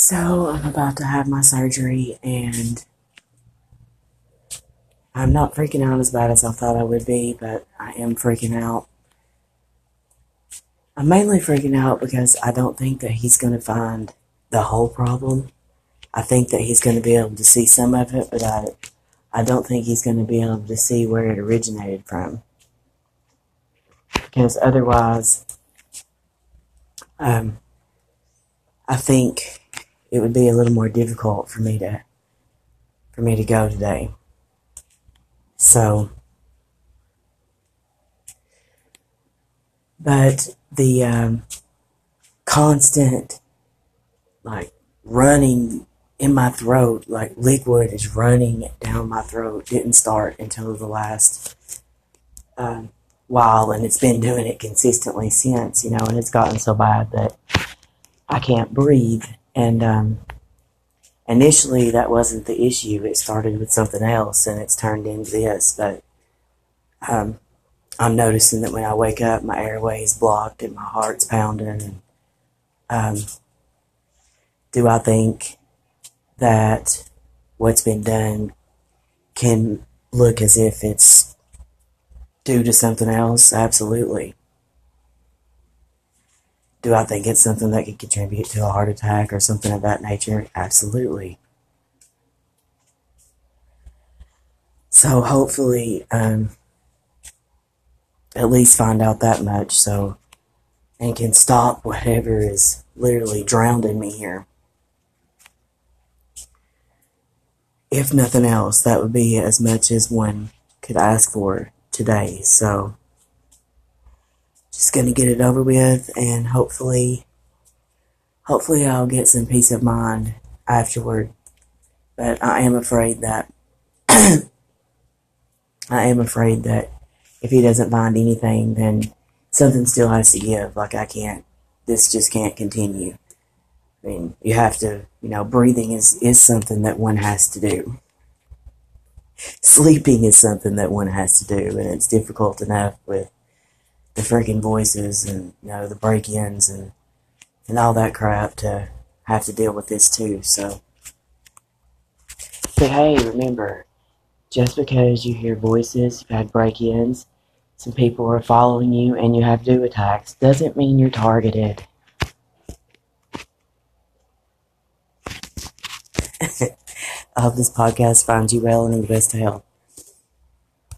So I'm about to have my surgery and I'm not freaking out as bad as I thought I would be, but I am freaking out. I'm mainly freaking out because I don't think that he's going to find the whole problem. I think that he's going to be able to see some of it, but I, I don't think he's going to be able to see where it originated from. Because otherwise, um, I think it would be a little more difficult for me to for me to go today. So, but the um, constant like running in my throat, like liquid is running down my throat, didn't start until the last um, while, and it's been doing it consistently since, you know, and it's gotten so bad that I can't breathe. And um, initially, that wasn't the issue. It started with something else, and it's turned into this. But um, I'm noticing that when I wake up, my airway is blocked and my heart's pounding. And um, do I think that what's been done can look as if it's due to something else? Absolutely. Do I think it's something that could contribute to a heart attack or something of that nature? Absolutely. So hopefully, um, at least find out that much so and can stop whatever is literally drowning me here. If nothing else, that would be as much as one could ask for today. So just gonna get it over with and hopefully hopefully I'll get some peace of mind afterward. But I am afraid that I am afraid that if he doesn't find anything then something still has to give. Like I can't this just can't continue. I mean, you have to, you know, breathing is, is something that one has to do. Sleeping is something that one has to do, and it's difficult enough with the freaking voices and you know the break-ins and and all that crap to have to deal with this too. So, but hey, remember, just because you hear voices, you've had break-ins, some people are following you, and you have DEW attacks, doesn't mean you're targeted. I hope this podcast finds you well and in the best of health.